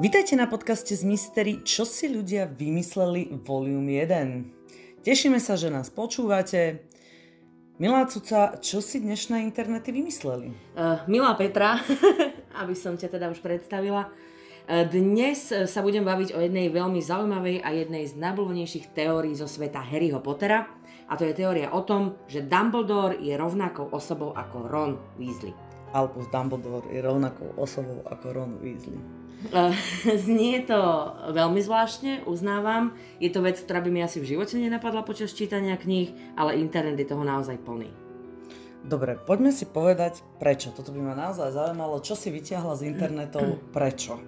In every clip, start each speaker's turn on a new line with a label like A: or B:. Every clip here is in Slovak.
A: Vítajte na podcaste z Mystery Čo si ľudia vymysleli Volume 1. Tešíme sa, že nás počúvate. Milá Cuca, čo si dnešné internety vymysleli?
B: Uh, milá Petra, aby som ťa teda už predstavila, uh, dnes sa budem baviť o jednej veľmi zaujímavej a jednej z najblúbenejších teórií zo sveta Harryho Pottera. A to je teória o tom, že Dumbledore je rovnakou osobou ako Ron Weasley.
A: Albus Dumbledore je rovnakou osobou ako Ron Weasley.
B: Uh, znie to veľmi zvláštne, uznávam. Je to vec, ktorá by mi asi v živote nenapadla počas čítania kníh, ale internet je toho naozaj plný.
A: Dobre, poďme si povedať prečo. Toto by ma naozaj zaujímalo, čo si vyťahla z internetov, prečo.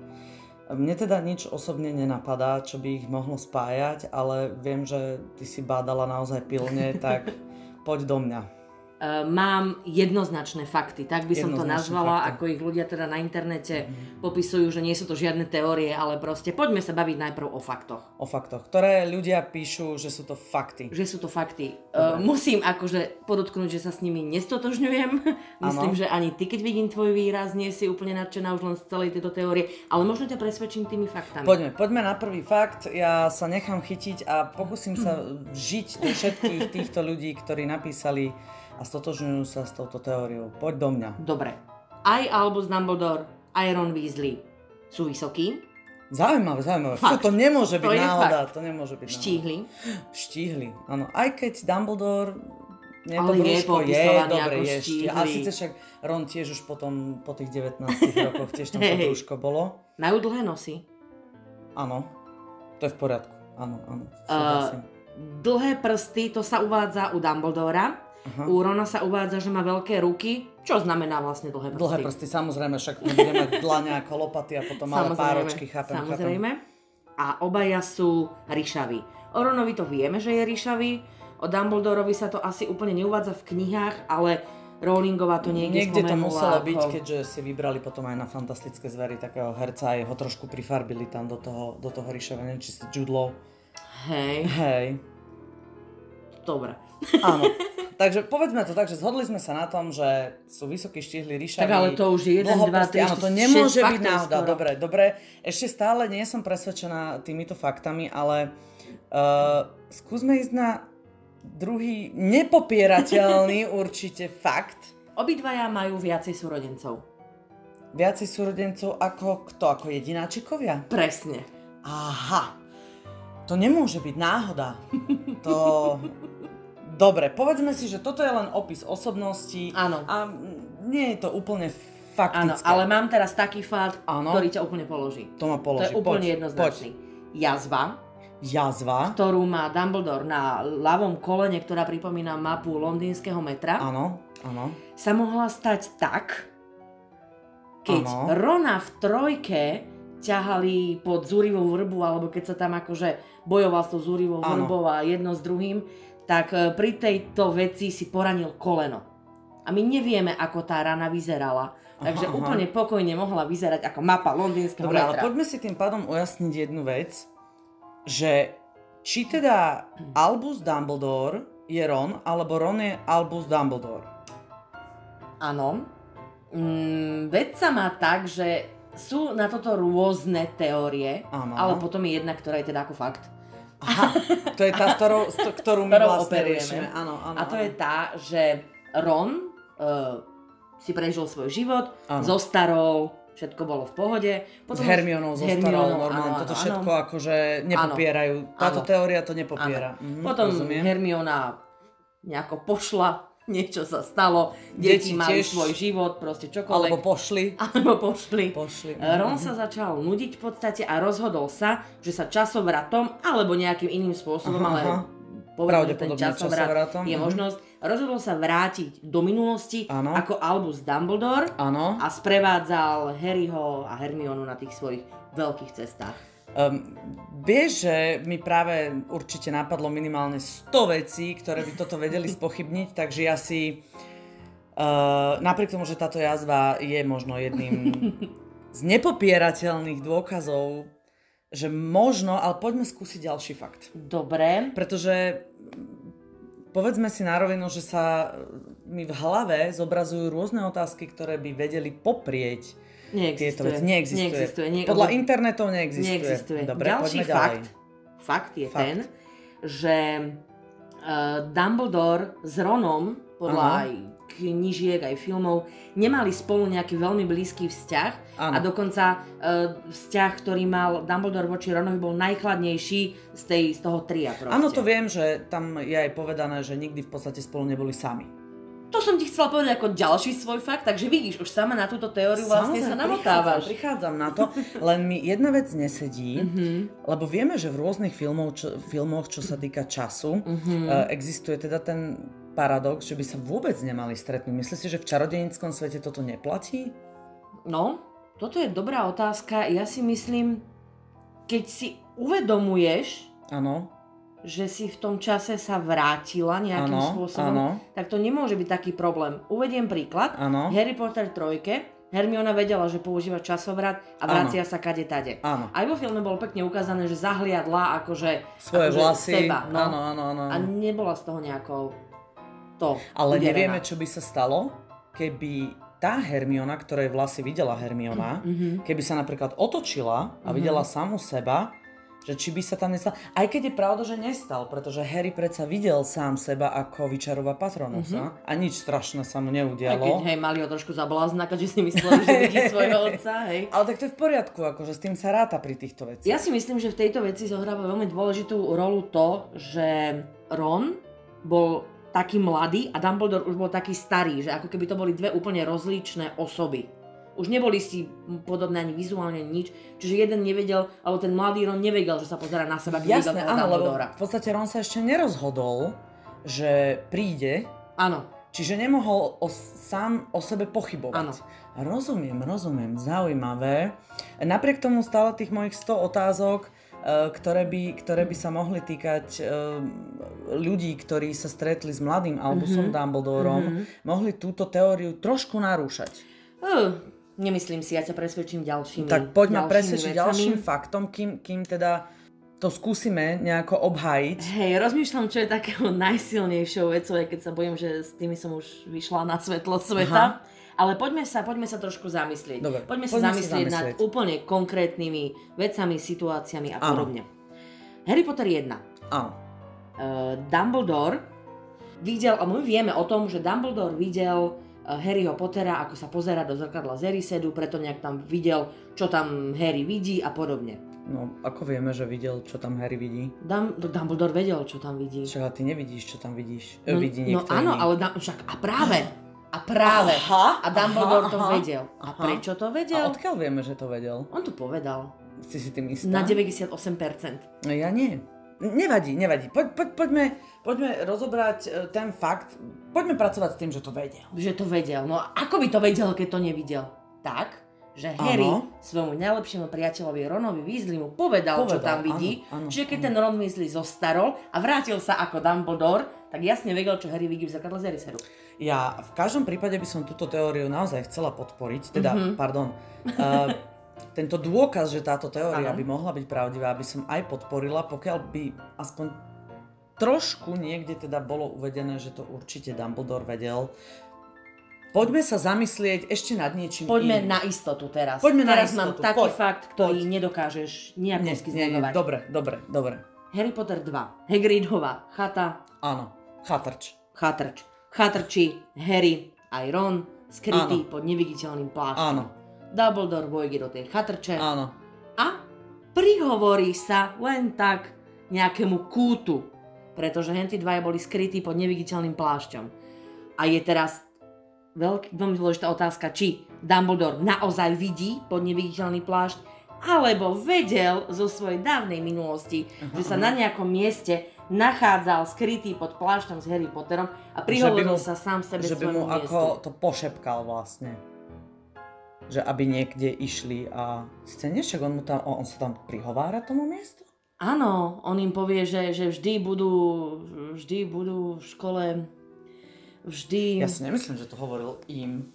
A: Mne teda nič osobne nenapadá, čo by ich mohlo spájať, ale viem, že ty si bádala naozaj pilne, tak poď do mňa.
B: Uh, mám jednoznačné fakty, tak by som to nazvala, fakty. ako ich ľudia teda na internete mm. popisujú, že nie sú to žiadne teórie, ale proste poďme sa baviť najprv o faktoch.
A: O faktoch, ktoré ľudia píšu, že sú to fakty.
B: Že sú to fakty. Uh, musím akože podotknúť, že sa s nimi nestotožňujem. Myslím, ano. že ani ty, keď vidím tvoj výraz, nie si úplne nadšená už len z celej tejto teórie, ale možno ťa presvedčím tými faktami.
A: Poďme, poďme na prvý fakt. Ja sa nechám chytiť a pokúsim sa žiť do všetkých týchto ľudí, ktorí napísali a stotožňujú sa s touto teóriou. Poď do mňa.
B: Dobre. Aj Albus Dumbledore, aj Ron Weasley sú vysokí.
A: Zaujímavé, zaujímavé. Fakt. To nemôže byť to náhoda. To nemôže byť
B: Štíhli.
A: Náhoda. Štíhli, áno. Aj keď Dumbledore
B: nie Ale je popisovaný
A: je, dobre,
B: ako je.
A: A síce však Ron tiež už potom, po tých 19 rokoch tiež tam to brúško bolo.
B: Majú dlhé nosy.
A: Áno, to je v poriadku. Áno, áno. Uh,
B: dlhé prsty, to sa uvádza u Dumbledora. Aha. U Rona sa uvádza, že má veľké ruky, čo znamená vlastne dlhé prsty.
A: Dlhé prsty, samozrejme, však nebudeme mať dlania ako lopaty a potom malé páročky, chápem,
B: Samozrejme. Chápem. A obaja sú ryšaví. O Ronovi to vieme, že je ryšavý, o Dumbledorovi sa to asi úplne neuvádza v knihách, ale Rowlingová to niekde
A: Niekde to muselo ako... byť, keďže si vybrali potom aj na fantastické zvery takého herca a jeho trošku prifarbili tam do toho, do toho neviem, či si Jude Law.
B: Hej.
A: Hej.
B: Dobre.
A: Áno. Takže povedzme to tak, že zhodli sme sa na tom, že sú vysokí štihli ríšaví.
B: Tak ale to už je 1, 2, 3,
A: Áno, to nemôže byť náhoda. Dobre, dobre. Ešte stále nie som presvedčená týmito faktami, ale uh, skúsme ísť na druhý nepopierateľný určite fakt.
B: Obidvaja majú viacej súrodencov.
A: Viacej súrodencov ako kto? Ako jedináčikovia?
B: Presne.
A: Aha. To nemôže byť náhoda. To... Dobre, povedzme si, že toto je len opis osobnosti.
B: Áno.
A: A nie je to úplne faktické.
B: Áno, ale mám teraz taký fakt, ano. ktorý ťa úplne položí.
A: To ma položí.
B: To je úplne poď, jednoznačný. Poď. Jazva.
A: Jazva.
B: Ktorú má Dumbledore na ľavom kolene, ktorá pripomína mapu londýnskeho metra.
A: Áno, áno.
B: Sa mohla stať tak, keď ano. Rona v trojke ťahali pod zúrivou vrbu, alebo keď sa tam akože bojoval s tou zúrivou vrbou a jedno s druhým, tak e, pri tejto veci si poranil koleno. A my nevieme, ako tá rana vyzerala. Takže aha, úplne aha. pokojne mohla vyzerať ako mapa londýnskeho
A: Dobre,
B: metra.
A: ale poďme si tým pádom ujasniť jednu vec, že či teda Albus Dumbledore je Ron, alebo Ron je Albus Dumbledore?
B: Áno. Mm, vec sa má tak, že sú na toto rôzne teórie, ano. ale potom je jedna, ktorá je teda ako fakt.
A: Aha, to je tá, ktorou, ktorú my vlastne riešime.
B: Áno, áno, a to áno. je tá, že Ron uh, si prežil svoj život, áno. zostarol, všetko bolo v pohode.
A: Potom s Hermionou zostarol normálne, toto áno. všetko akože nepopierajú. Táto áno. teória to nepopiera.
B: Mhm, Potom rozumiem. Hermiona nejako pošla niečo sa stalo, deti, deti mali tiež... svoj život, proste čokoľvek.
A: Alebo pošli.
B: Alebo pošli.
A: pošli.
B: Ron sa začal nudiť v podstate a rozhodol sa, že sa časovratom alebo nejakým iným spôsobom, aha, ale povedzme ten časovrat časovratom. je mhm. možnosť, rozhodol sa vrátiť do minulosti ano. ako Albus Dumbledore
A: ano.
B: a sprevádzal Harryho a Hermionu na tých svojich veľkých cestách.
A: Um, vieš, že mi práve určite napadlo minimálne 100 vecí, ktoré by toto vedeli spochybniť, takže ja si uh, napriek tomu, že táto jazva je možno jedným z nepopierateľných dôkazov, že možno, ale poďme skúsiť ďalší fakt.
B: Dobre.
A: Pretože povedzme si na rovinu, že sa mi v hlave zobrazujú rôzne otázky, ktoré by vedeli poprieť
B: neexistuje.
A: tieto veci. Neexistuje.
B: neexistuje. Nie,
A: Podľa internetov neexistuje.
B: neexistuje.
A: Dobre,
B: Ďalší
A: poďme ďalej.
B: fakt, fakt je
A: Fakt.
B: ten, že uh, Dumbledore s Ronom, podľa
A: Aha.
B: aj knižiek, aj filmov, nemali spolu nejaký veľmi blízky vzťah
A: Áno.
B: a dokonca uh, vzťah, ktorý mal Dumbledore voči Ronovi, bol najchladnejší z, tej, z toho tria proste.
A: Áno, to viem, že tam je aj povedané, že nikdy v podstate spolu neboli sami.
B: To som ti chcela povedať ako ďalší svoj fakt, takže vidíš, už sama na túto teóriu vlastne sa
A: Samozrejme,
B: namotávaš.
A: Prichádzam, prichádzam na to, len mi jedna vec nesedí,
B: Mhm.
A: lebo vieme, že v rôznych filmov, čo, filmoch, čo sa týka času,
B: Mhm.
A: uh, existuje teda ten paradox, že by sa vôbec nemali stretnúť. Myslíš si, že v čarodejnickom svete toto neplatí?
B: No, toto je dobrá otázka. Ja si myslím, keď si uvedomuješ,
A: Áno,
B: že si v tom čase sa vrátila nejakým
A: áno,
B: spôsobom,
A: áno,
B: tak to nemôže byť taký problém. Uvediem príklad.
A: áno,
B: Harry Potter 3. Hermiona vedela, že používa časovrat a vracia sa kade tade.
A: áno.
B: Aj vo filme bolo pekne ukázané, že zahliadla akože,
A: Svoje
B: akože
A: vlasy,
B: seba. No.
A: áno, áno, áno.
B: A nebola z toho nejako to
A: Ale
B: uderená.
A: nevieme, čo by sa stalo, keby tá Hermiona, ktorej vlasy videla Hermiona,
B: Mhm.
A: keby sa napríklad otočila a videla samu seba, že či by sa tam nestal. Aj keď je pravda, že nestal, pretože Harry predsa videl sám seba ako vyčarová patronusa a nič strašné sa mu
B: Aj keď,
A: neudialo.
B: hej, mali ho trošku za blázna, keďže si mysleli, že vidí svojho otca, hej.
A: Ale tak to je v poriadku, akože s tým sa ráta pri týchto veciach.
B: Ja si myslím, že v tejto veci zohráva veľmi dôležitú rolu to, že Ron bol taký mladý a Dumbledore už bol taký starý, že ako keby to boli dve úplne rozličné osoby. Už neboli si podobné ani vizuálne nič, čiže jeden nevedel, alebo ten mladý Ron nevedel, že sa pozera na seba, keď
A: Jasné, áno, lebo v podstate Ron sa ešte nerozhodol, že príde,
B: Áno,
A: čiže nemohol o, sám o sebe pochybovať.
B: Áno.
A: Rozumiem, rozumiem, zaujímavé. Napriek tomu stále tých mojich 100 otázok, e, ktoré by, ktoré by sa mohli týkať e, ľudí, ktorí sa stretli s mladým Albusom
B: Mhm.
A: Dumbledorom, mohli túto teóriu trošku narúšať.
B: uh, nemyslím si, ja ťa presvedčím ďalšími
A: Tak poďme
B: ďalšími
A: presvedčiť
B: vecami.
A: ďalším faktom, kým, kým teda to skúsime nejako obhájiť.
B: Hej, rozmýšľam, čo je takého najsilnejšou vecou, aj keď sa bojím, že s tými som už vyšla na svetlo sveta.
A: Aha.
B: Ale poďme sa, poďme sa trošku zamyslieť.
A: Dobre,
B: poďme,
A: poďme
B: sa
A: sa
B: zamyslieť nad
A: zamyslieť.
B: úplne konkrétnymi vecami, situáciami a
A: Áno.
B: podobne. Harry Potter 1.
A: Áno.
B: Uh, Dumbledore videl, a my vieme o tom, že Dumbledore videl Harryho Pottera, ako sa pozera do zrkadla z Erisedu, preto nejak tam videl, čo tam Harry vidí a podobne.
A: No, ako vieme, že videl, čo tam Harry vidí?
B: Dum- Dumbledore vedel, čo tam vidí.
A: Však ty nevidíš, čo tam vidíš.
B: No,
A: vidí
B: no áno,
A: iný.
B: ale da- však a práve, a práve.
A: Aha,
B: a Dumbledore
A: aha,
B: to
A: aha.
B: vedel. A
A: Aha.
B: prečo to
A: A
B: vedel?
A: odkiaľ vieme, že to vedel?
B: On to povedal.
A: Si si tým istá?
B: Na 98%.
A: No ja nie. Nevadí, nevadí. Poď, poď, poďme, poďme rozobrať e, ten fakt. Poďme pracovať s tým, že to vedel.
B: Že to vedel. No ako by to vedel, keď to nevidel? Tak, že
A: Áno.
B: Harry svojmu najlepšiemu priateľovi Ronovi Weasleymu povedal, čo
A: Povedal,
B: tam vidí.
A: áno, áno,
B: Čiže keď ten Ron Weasley zostarol a vrátil sa ako Dumbledore, tak jasne vedel, čo Harry vidí v zrkadle z Erisedu.
A: Ja v každom prípade by som túto teóriu naozaj chcela podporiť. Teda,
B: Mhm.
A: pardon. Uh, tento dôkaz, že táto teória
B: Áno.
A: by mohla byť pravdivá, by som aj podporila, pokiaľ by aspoň trošku niekde teda bolo uvedené, že to určite Dumbledore vedel. Poďme sa zamyslieť ešte nad niečím
B: Poďme
A: iným.
B: na istotu teraz.
A: Poďme na
B: teraz mám
A: istotu,
B: taký
A: poď,
B: fakt, ktorý
A: poď.
B: nedokážeš
A: nie, nie,
B: znegovať.
A: dobre, dobre, dobre.
B: Harry Potter 2. Hagridová chata,
A: Áno, chatrč.
B: chatrč. Chatrči, Harry, aj Ron, skrytý
A: Áno.
B: pod neviditeľným plášťom.
A: Áno,
B: Dumbledore vojde do tej chatrče
A: áno.
B: a prihovorí sa len tak nejakému kútu, pretože henty dvaja boli skrytí pod neviditeľným plášťom. A je teraz veľký, veľmi dôležitá otázka, či Dumbledore naozaj vidí pod neviditeľný plášť, alebo vedel zo svojej dávnej minulosti, že sa na nejakom mieste nachádzal skrytý pod plášťom s Harry Potterom a prihovoril sa sám sebe
A: že by mu
B: miestu.
A: ako to pošepkal vlastne. Že aby niekde išli a scéne, však on, mu tam, on, sa tam prihovára tomu miestu?
B: Áno, on im povie, že, že vždy budú, vždy budú v škole, vždy...
A: Ja si nemyslím, že to hovoril im.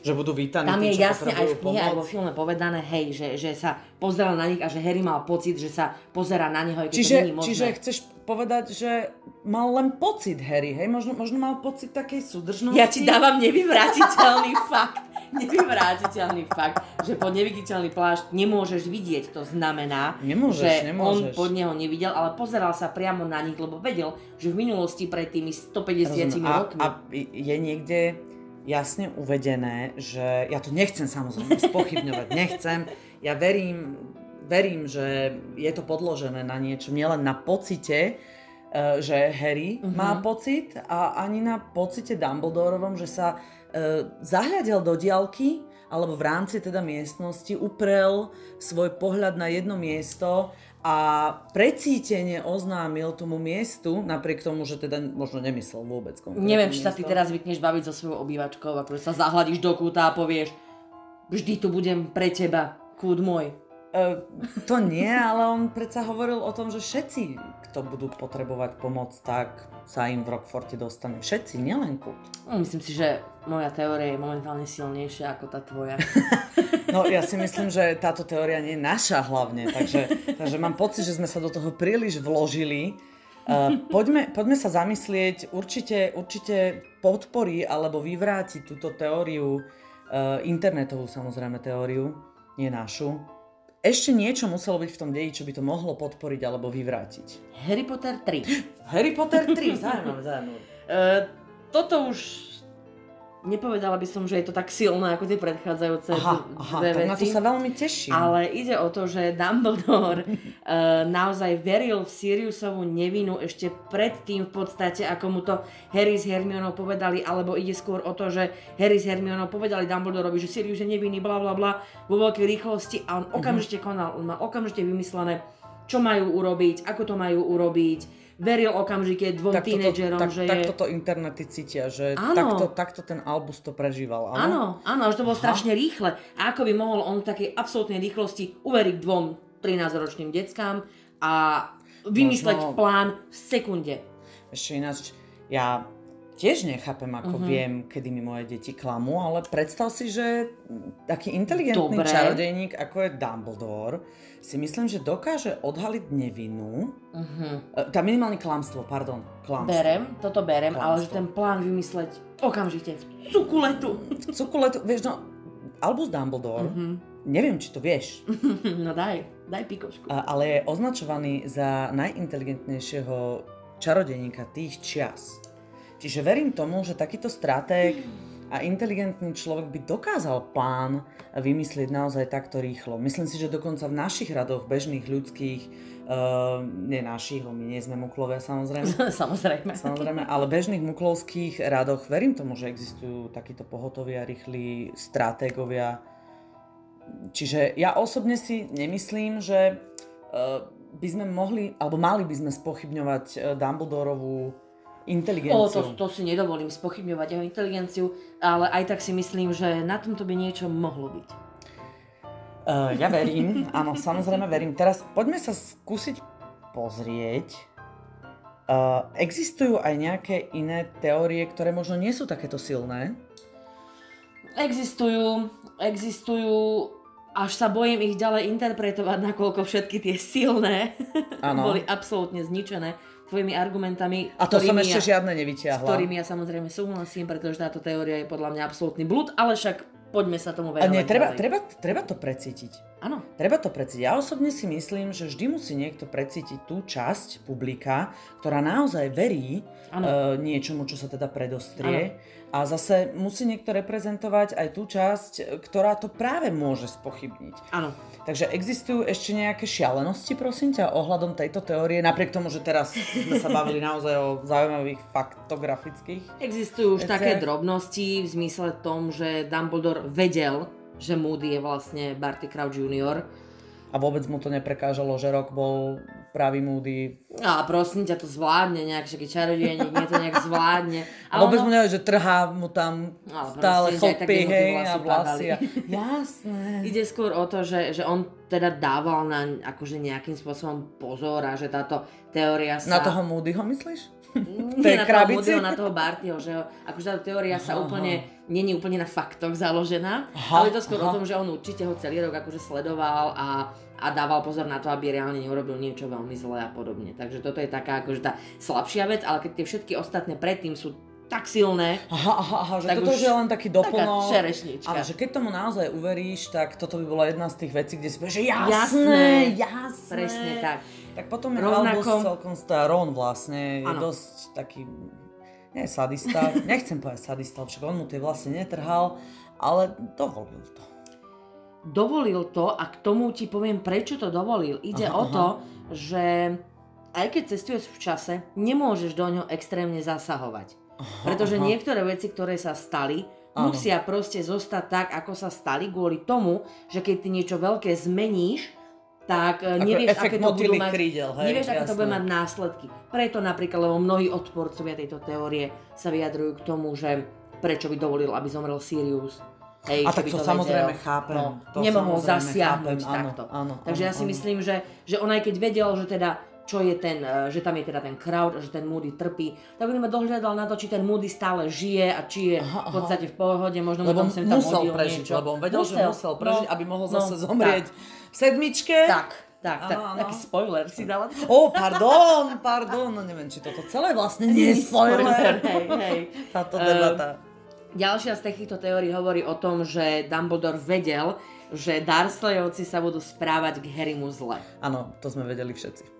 A: Že budú vítaní
B: Tam je
A: čo
B: jasne aj v knihe, aj vo filme povedané, hej, že, že sa pozeral na nich a že Harry mal pocit, že sa pozera na neho, aj keď to
A: Čiže,
B: není možné.
A: čiže chceš povedať, že mal len pocit Harry, hej? Možno, možno mal pocit takej súdržnosti?
B: Ja ti dávam nevyvratiteľný fakt. nevyvrátiteľný fakt, že pod neviditeľný plášť nemôžeš vidieť. To znamená,
A: nemôžeš,
B: že
A: nemôžeš.
B: on pod neho nevidel, ale pozeral sa priamo na nich, lebo vedel, že v minulosti pred tými 150
A: a,
B: rokmi...
A: A je niekde jasne uvedené, že ja to nechcem samozrejme spochybňovať, nechcem. Ja verím, verím, že je to podložené na niečom, nielen na pocite, eh, že Harry uh-huh. má pocit a ani na pocite Dumbledoreovom, že sa uh, zahľadil do diálky alebo v rámci teda miestnosti uprel svoj pohľad na jedno miesto a precítene oznámil tomu miestu, napriek tomu, že teda možno nemyslel vôbec konkrétne
B: Neviem, či sa ty teraz zvykneš baviť so svojou obývačkou, akože sa zahľadíš do kúta a povieš vždy tu budem pre teba, kút môj.
A: Uh, to nie, ale on predsa hovoril o tom, že všetci, kto budú potrebovať pomoc, tak sa im v Rockforte dostane. Všetci, nielen Kut.
B: No, myslím si, že moja teória je momentálne silnejšia ako tá tvoja.
A: No ja si myslím, že táto teória nie je naša hlavne, takže, takže mám pocit, že sme sa do toho príliš vložili. Uh, poďme, poďme sa zamyslieť, určite, určite podporí alebo vyvráti túto teóriu, uh, internetovú samozrejme teóriu, nie našu, ešte niečo muselo byť v tom deji, čo by to mohlo podporiť alebo vyvrátiť.
B: Harry Potter 3.
A: Harry Potter 3, zaujímavé, zaujímavé.
B: Uh, toto už nepovedala by som, že je to tak silné ako tie predchádzajúce
A: aha, aha,
B: dve veci.
A: na to sa veľmi teším.
B: Ale ide o to, že Dumbledore uh, naozaj veril v Siriusovú nevinu ešte predtým v podstate, ako mu to Harry s Hermionou povedali, alebo ide skôr o to, že Harry s Hermionou povedali Dumbledorovi, že Sirius je nevinný, bla bla bla, vo veľkej rýchlosti a on okamžite konal, on mal okamžite vymyslené, čo majú urobiť, ako to majú urobiť, veril okamžite dvom
A: tak
B: tínedžerom,
A: tak,
B: že
A: tak
B: je...
A: toto internety cítia, že takto, takto ten Albus to prežíval.
B: Áno, áno, že to bolo strašne rýchle. A ako by mohol on v takej absolútnej rýchlosti uveriť dvom 13-ročným deckám a vymysleť
A: Možno-
B: plán v sekunde.
A: Ešte ináč, ja tiež nechápem, ako
B: Mhm.
A: uh-huh. viem, kedy mi moje deti klamú, ale predstav si, že taký inteligentný
B: Dobre.
A: čarodejník, ako je Dumbledore, si myslím, že dokáže odhaliť nevinu, e, tá minimálne klamstvo, pardon, klamstvo.
B: Berem, toto berem, ale
A: Klamstvo.
B: že ten plán vymysleť okamžite v cukuletu.
A: V cukuletu, vieš, no, Albus Dumbledore,
B: Mhm.
A: neviem, či to vieš,
B: No daj, daj pikošku.
A: ale je označovaný za najinteligentnejšieho čarodejníka tých čias. Čiže verím tomu, že takýto stratég a inteligentný človek by dokázal plán vymyslieť naozaj takto rýchlo. Myslím si, že dokonca v našich radoch bežných ľudských, uh, nie našich, my nie sme muklovia samozrejme,
B: Samozrejme.
A: Samozrejme, ale bežných muklovských radoch verím tomu, že existujú takíto pohotoví a rýchli stratégovia. Čiže ja osobne si nemyslím, že uh, by sme mohli, alebo mali by sme spochybňovať uh, Dumbledorovú
B: O,
A: inteligenciu.
B: to, to si nedovolím spochybňovať jeho inteligenciu, ale aj tak si myslím, že na tomto by niečo mohlo byť.
A: Uh, ja verím, áno, samozrejme verím. Teraz poďme sa skúsiť pozrieť. Uh, existujú aj nejaké iné teórie, ktoré možno nie sú takéto silné?
B: Existujú, existujú, až sa bojím ich ďalej interpretovať, nakoľko všetky tie silné boli absolútne zničené tvojimi argumentami.
A: A to som ešte
B: ja,
A: žiadne
B: s
A: nevyťahla.
B: ktorými ja samozrejme súhlasím, pretože táto teória je podľa mňa absolútny blúd, ale však poďme sa tomu
A: A
B: venovať
A: nie, treba, treba, treba to precítiť.
B: Áno,
A: Treba to precítiť. Ja osobne si myslím, že vždy musí niekto precítiť tú časť publika, ktorá naozaj verí
B: áno.
A: e, niečomu, čo sa teda predostrie. A zase musí niekto reprezentovať aj tú časť, ktorá to práve môže spochybniť.
B: áno.
A: Takže existujú ešte nejaké šialenosti, prosím ťa, ohľadom tejto teórie, napriek tomu, že teraz sme sa bavili naozaj o zaujímavých faktografických.
B: Existujú už
A: Veciach.
B: také drobnosti v zmysle tom, že Dumbledore vedel, že Moody je vlastne Barty Crouch Jr.
A: A vôbec mu to neprekážalo, že rok bol pravý Moody.
B: A prosím ťa, to zvládne nejak, všaký čarodejník, nie to nejak zvládne.
A: A vôbec
B: ono-
A: mu nevie, že trhá mu tam
B: Ale
A: stále chlpy, hej, a vlasy. A... Jasné.
B: Ide skôr o to, že, že on teda dával na akože nejakým spôsobom pozor a že táto teória sa...
A: Na toho Moodyho myslíš?
B: Nie na toho? Moodyho, na toho Bartyho, že akože táto teória sa
A: Aha,
B: úplne, není úplne na faktoch založená,
A: Aha,
B: ale je to skôr
A: aha.
B: o tom, že on určite ho celý rok akože sledoval a, a dával pozor na to, aby reálne neurobil niečo veľmi zlé a podobne. Takže toto je taká akože tá slabšia vec, ale keď tie všetky ostatné predtým sú tak silné.
A: Aha, aha, aha že toto už je len taký doplnok. Ale že keď tomu naozaj uveríš, tak toto by bola jedna z tých vecí, kde si povieš, že jasné, jasné.
B: Presne tak.
A: Tak potom je Rovnako... Albus celkom Ron vlastne, je ano. dosť taký, nie sadista, nechcem povedať sadista, však on mu tie vlastne netrhal, ale dovolil to.
B: Dovolil to a k tomu ti poviem, prečo to dovolil. Ide aha, o to, aha. že aj keď cestuješ v čase, nemôžeš do ňoho extrémne zasahovať. Aha, Pretože aha. niektoré veci, ktoré sa stali, ano. musia proste zostať tak, ako sa stali, kvôli tomu, že keď ty niečo veľké zmeníš, tak e, Ako nevieš, aké to budú mať,
A: krídel, hej,
B: nevieš, aké to bude mať následky. Preto napríklad, lebo mnohí odporcovia tejto teórie sa vyjadrujú k tomu, že prečo by dovolil, aby zomrel Sirius.
A: Hej, a tak to, to samozrejme vedel. chápem. No,
B: to nemohol zasiahnuť chápem, takto. Áno, áno, Takže áno, ja si áno. myslím, že, že on aj keď vedel, že teda čo je ten, e, že tam je teda ten crowd, že ten Moody trpí, tak by ma dohľadal na to, či ten Moody stále žije a či je v podstate v pohode, možno
A: lebo
B: mu tam sem tam
A: musel prežiť, niečo. lebo on vedel, musel, že musel prežiť, no, aby mohol no, zase zomrieť tak. v sedmičke.
B: Tak, tak, tak taký spoiler si dala.
A: Oh, pardon, pardon, no neviem, či toto celé vlastne nie je spoiler.
B: hej, hej.
A: Táto debata.
B: Uh, ďalšia z takýchto teórií hovorí o tom, že Dumbledore vedel, že Dursleyovci sa budú správať k Harrymu zle.
A: Áno, to sme vedeli všetci.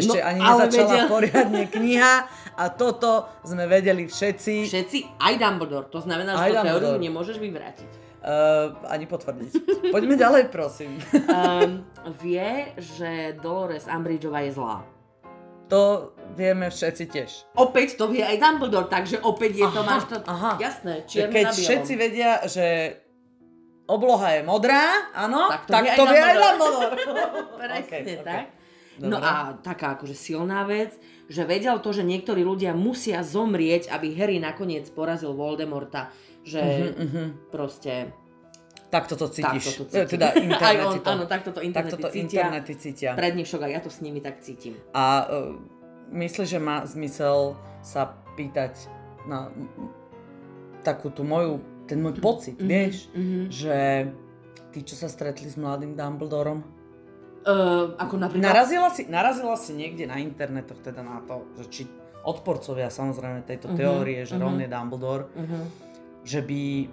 A: Ešte no, ani nezačala vedel... poriadne kniha a toto sme vedeli všetci.
B: Všetci, aj Dumbledore. To znamená, že tú teóriu nemôžeš vyvrátiť.
A: Uh, ani potvrdiť. Poďme ďalej, prosím.
B: um, vie, že Dolores Umbridgeová je zlá.
A: To vieme všetci tiež.
B: Opäť to vie aj Dumbledore, takže opäť je aha, to, máš to aha. jasné, čierne
A: Keď
B: na
A: všetci vedia, že obloha je modrá, áno, tak to, tak vie, to aj vie aj Dumbledore.
B: Presne okay, tak. No a taká akože silná vec, že vedel to, že niektorí ľudia musia zomrieť, aby Harry nakoniec porazil Voldemorta že uh-huh, uh-huh. proste
A: tak toto cítiš. Takto to cítim. Teda
B: aj on, to, áno, takto to internety,
A: takto to cítia. internety cítia.
B: Prednešok aj ja to s nimi tak cítim.
A: A uh, myslíš, že má zmysel sa pýtať na takú tú moju, ten môj pocit, mm-hmm, vieš, mm-hmm. že tí, čo sa stretli s mladým Dumbledorom,
B: uh, ako napríklad...
A: Narazila si, narazila si niekde na internetoch teda na to, že či odporcovia samozrejme tejto uh-huh, teórie, že uh-huh. Ron je Dumbledore, uh-huh že by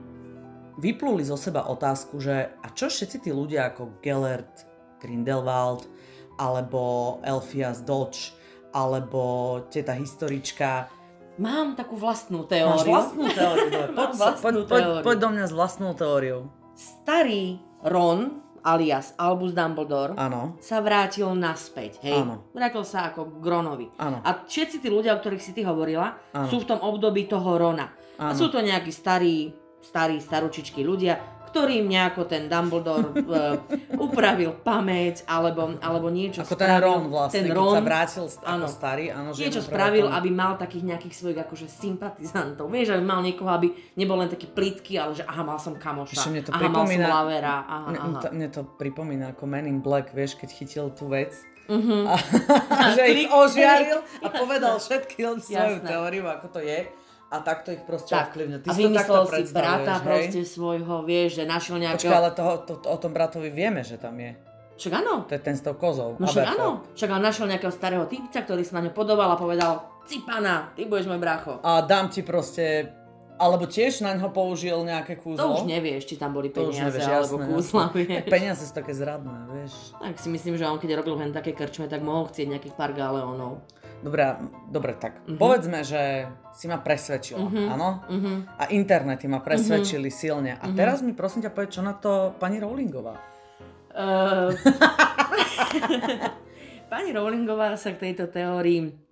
A: vypluli zo seba otázku, že a čo všetci tí ľudia ako Gellert, Grindelwald, alebo Elfias Dodge, alebo teta historička.
B: Mám takú vlastnú teóriu.
A: Máš vlastnú teóriu, poď, vlastnú poď, teóriu. Poď, poď do mňa s vlastnou teóriou.
B: Starý Ron, alias Albus Dumbledore,
A: ano.
B: sa vrátil naspäť. Hej?
A: Ano.
B: Vrátil sa ako Gronovi.
A: Ano.
B: A všetci tí ľudia, o ktorých si ty hovorila, ano. sú v tom období toho Rona. Ano. A sú to nejakí starí, starí, staručičky ľudia, ktorým nejako ten Dumbledore uh, upravil pamäť, alebo, alebo niečo
A: ako spravil. ten Ron vlastne, ten Ron, keď sa vrátil áno, ako starý. Áno,
B: že niečo spravil, aby mal takých nejakých svojich akože sympatizantov. Vieš, aby mal niekoho, aby nebol len taký plitky, ale že aha, mal som kamoša,
A: Ešte mne to
B: aha, mal som lavera, aha,
A: mne,
B: aha.
A: To, mne to pripomína ako Men in Black, vieš, keď chytil tú vec, Uh-huh. A, a že ich ožiaril a povedal všetky svoju teóriu, ako to je a takto ich proste tak. ovplyvňuje.
B: Ty a vymyslel si, brata hej? proste svojho, vieš, že našiel nejakého...
A: Počkaj, ale toho, to, to, o tom bratovi vieme, že tam je.
B: Však áno.
A: To je ten s tou kozou.
B: No však áno. Však on našiel nejakého starého typca, ktorý sa na ňo podobal a povedal, Cipana, ty budeš môj bracho.
A: A dám ti proste alebo tiež na ňo použil nejaké kúzlo?
B: To už nevieš, či tam boli peniaze nevieš, alebo jasné, kúzla, vieš.
A: Peniaze sú také zradné, vieš.
B: Tak si myslím, že on keď robil len také krčme, tak mohol chcieť nejakých pár galeónov.
A: Dobre, dobre tak uh-huh. povedzme, že si ma presvedčila, uh-huh. áno? Uh-huh. A internety ma presvedčili uh-huh. silne. A uh-huh. teraz mi prosím ťa povedz, čo na to pani Rowlingová? Uh...
B: pani Rowlingová sa k tejto teórii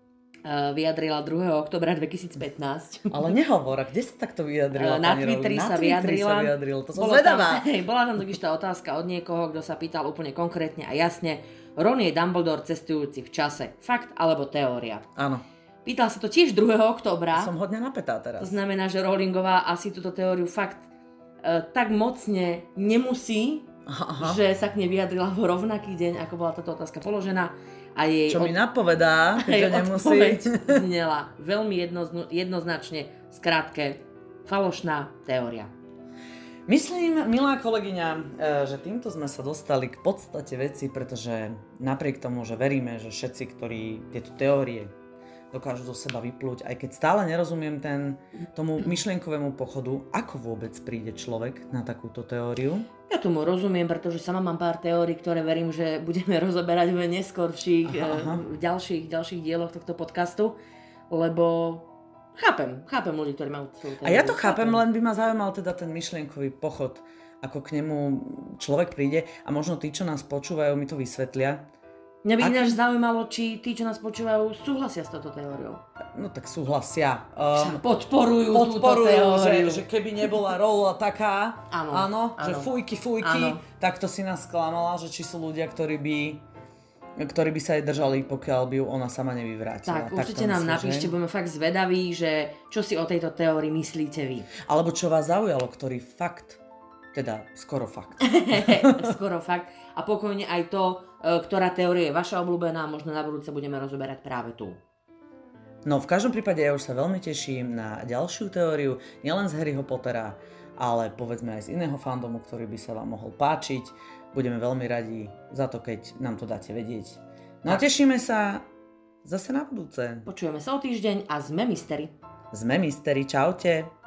B: vyjadrila 2. oktobra 2015.
A: Ale nehovor, kde sa takto vyjadrila?
B: Na Twitteri sa vyjadrila.
A: sa vyjadrila. To som zvedavá.
B: Tam, hej, bola tam totiž tá otázka od niekoho, kto sa pýtal úplne konkrétne a jasne, Ron je Dumbledore cestujúci v čase. Fakt alebo teória?
A: Áno.
B: Pýtal sa to tiež 2. oktobra.
A: Som hodne napätá teraz.
B: To znamená, že Rowlingová asi túto teóriu fakt e, tak mocne nemusí, Aha. že sa k nej vyjadrila v rovnaký deň, ako bola táto otázka položená. A jej
A: Čo od... mi napovedá, to nemusí.
B: znela veľmi jedno, jednoznačne, skrátke, falošná teória.
A: Myslím, milá kolegyňa, e, že týmto sme sa dostali k podstate veci, pretože napriek tomu, že veríme, že všetci, ktorí tieto teórie dokážu zo seba vyplúť, aj keď stále nerozumiem ten, tomu myšlienkovému pochodu, ako vôbec príde človek na takúto teóriu.
B: Ja tomu rozumiem, pretože sama mám pár teórií, ktoré verím, že budeme rozoberať v neskorších, aha, aha. Eh, ďalších, ďalších dieloch tohto podcastu, lebo chápem, chápem ľudí, ktorí majú svoju
A: teóriu. A ja to chápem, chápem, len by ma zaujímal teda ten myšlienkový pochod, ako k nemu človek príde a možno tí, čo nás počúvajú, mi to vysvetlia,
B: Mňa by Ak... ináč zaujímalo, či tí, čo nás počúvajú, súhlasia s touto teóriou.
A: No tak súhlasia. Um,
B: podporujú,
A: podporujú túto teóriu. Že, že keby nebola rola taká, áno, áno, áno. že fujky, fujky, áno. tak to si nás sklamala, že či sú ľudia, ktorí by ktorí by sa aj držali, pokiaľ by ju ona sama nevyvrátila.
B: Tak, určite tak nám myslím, napíšte, že... budeme fakt zvedaví, že čo si o tejto teórii myslíte vy.
A: Alebo čo vás zaujalo, ktorý fakt, teda skoro fakt.
B: skoro fakt. A pokojne aj to, E, ktorá teória je vaša obľúbená, možno na budúce budeme rozoberať práve tu.
A: No v každom prípade ja už sa veľmi teším na ďalšiu teóriu, nielen z Harryho Pottera, ale povedzme aj z iného fandomu, ktorý by sa vám mohol páčiť. Budeme veľmi radi za to, keď nám to dáte vedieť. No a tešíme sa zase na budúce.
B: Počujeme sa o týždeň a sme mystery.
A: Sme mystery, čaute.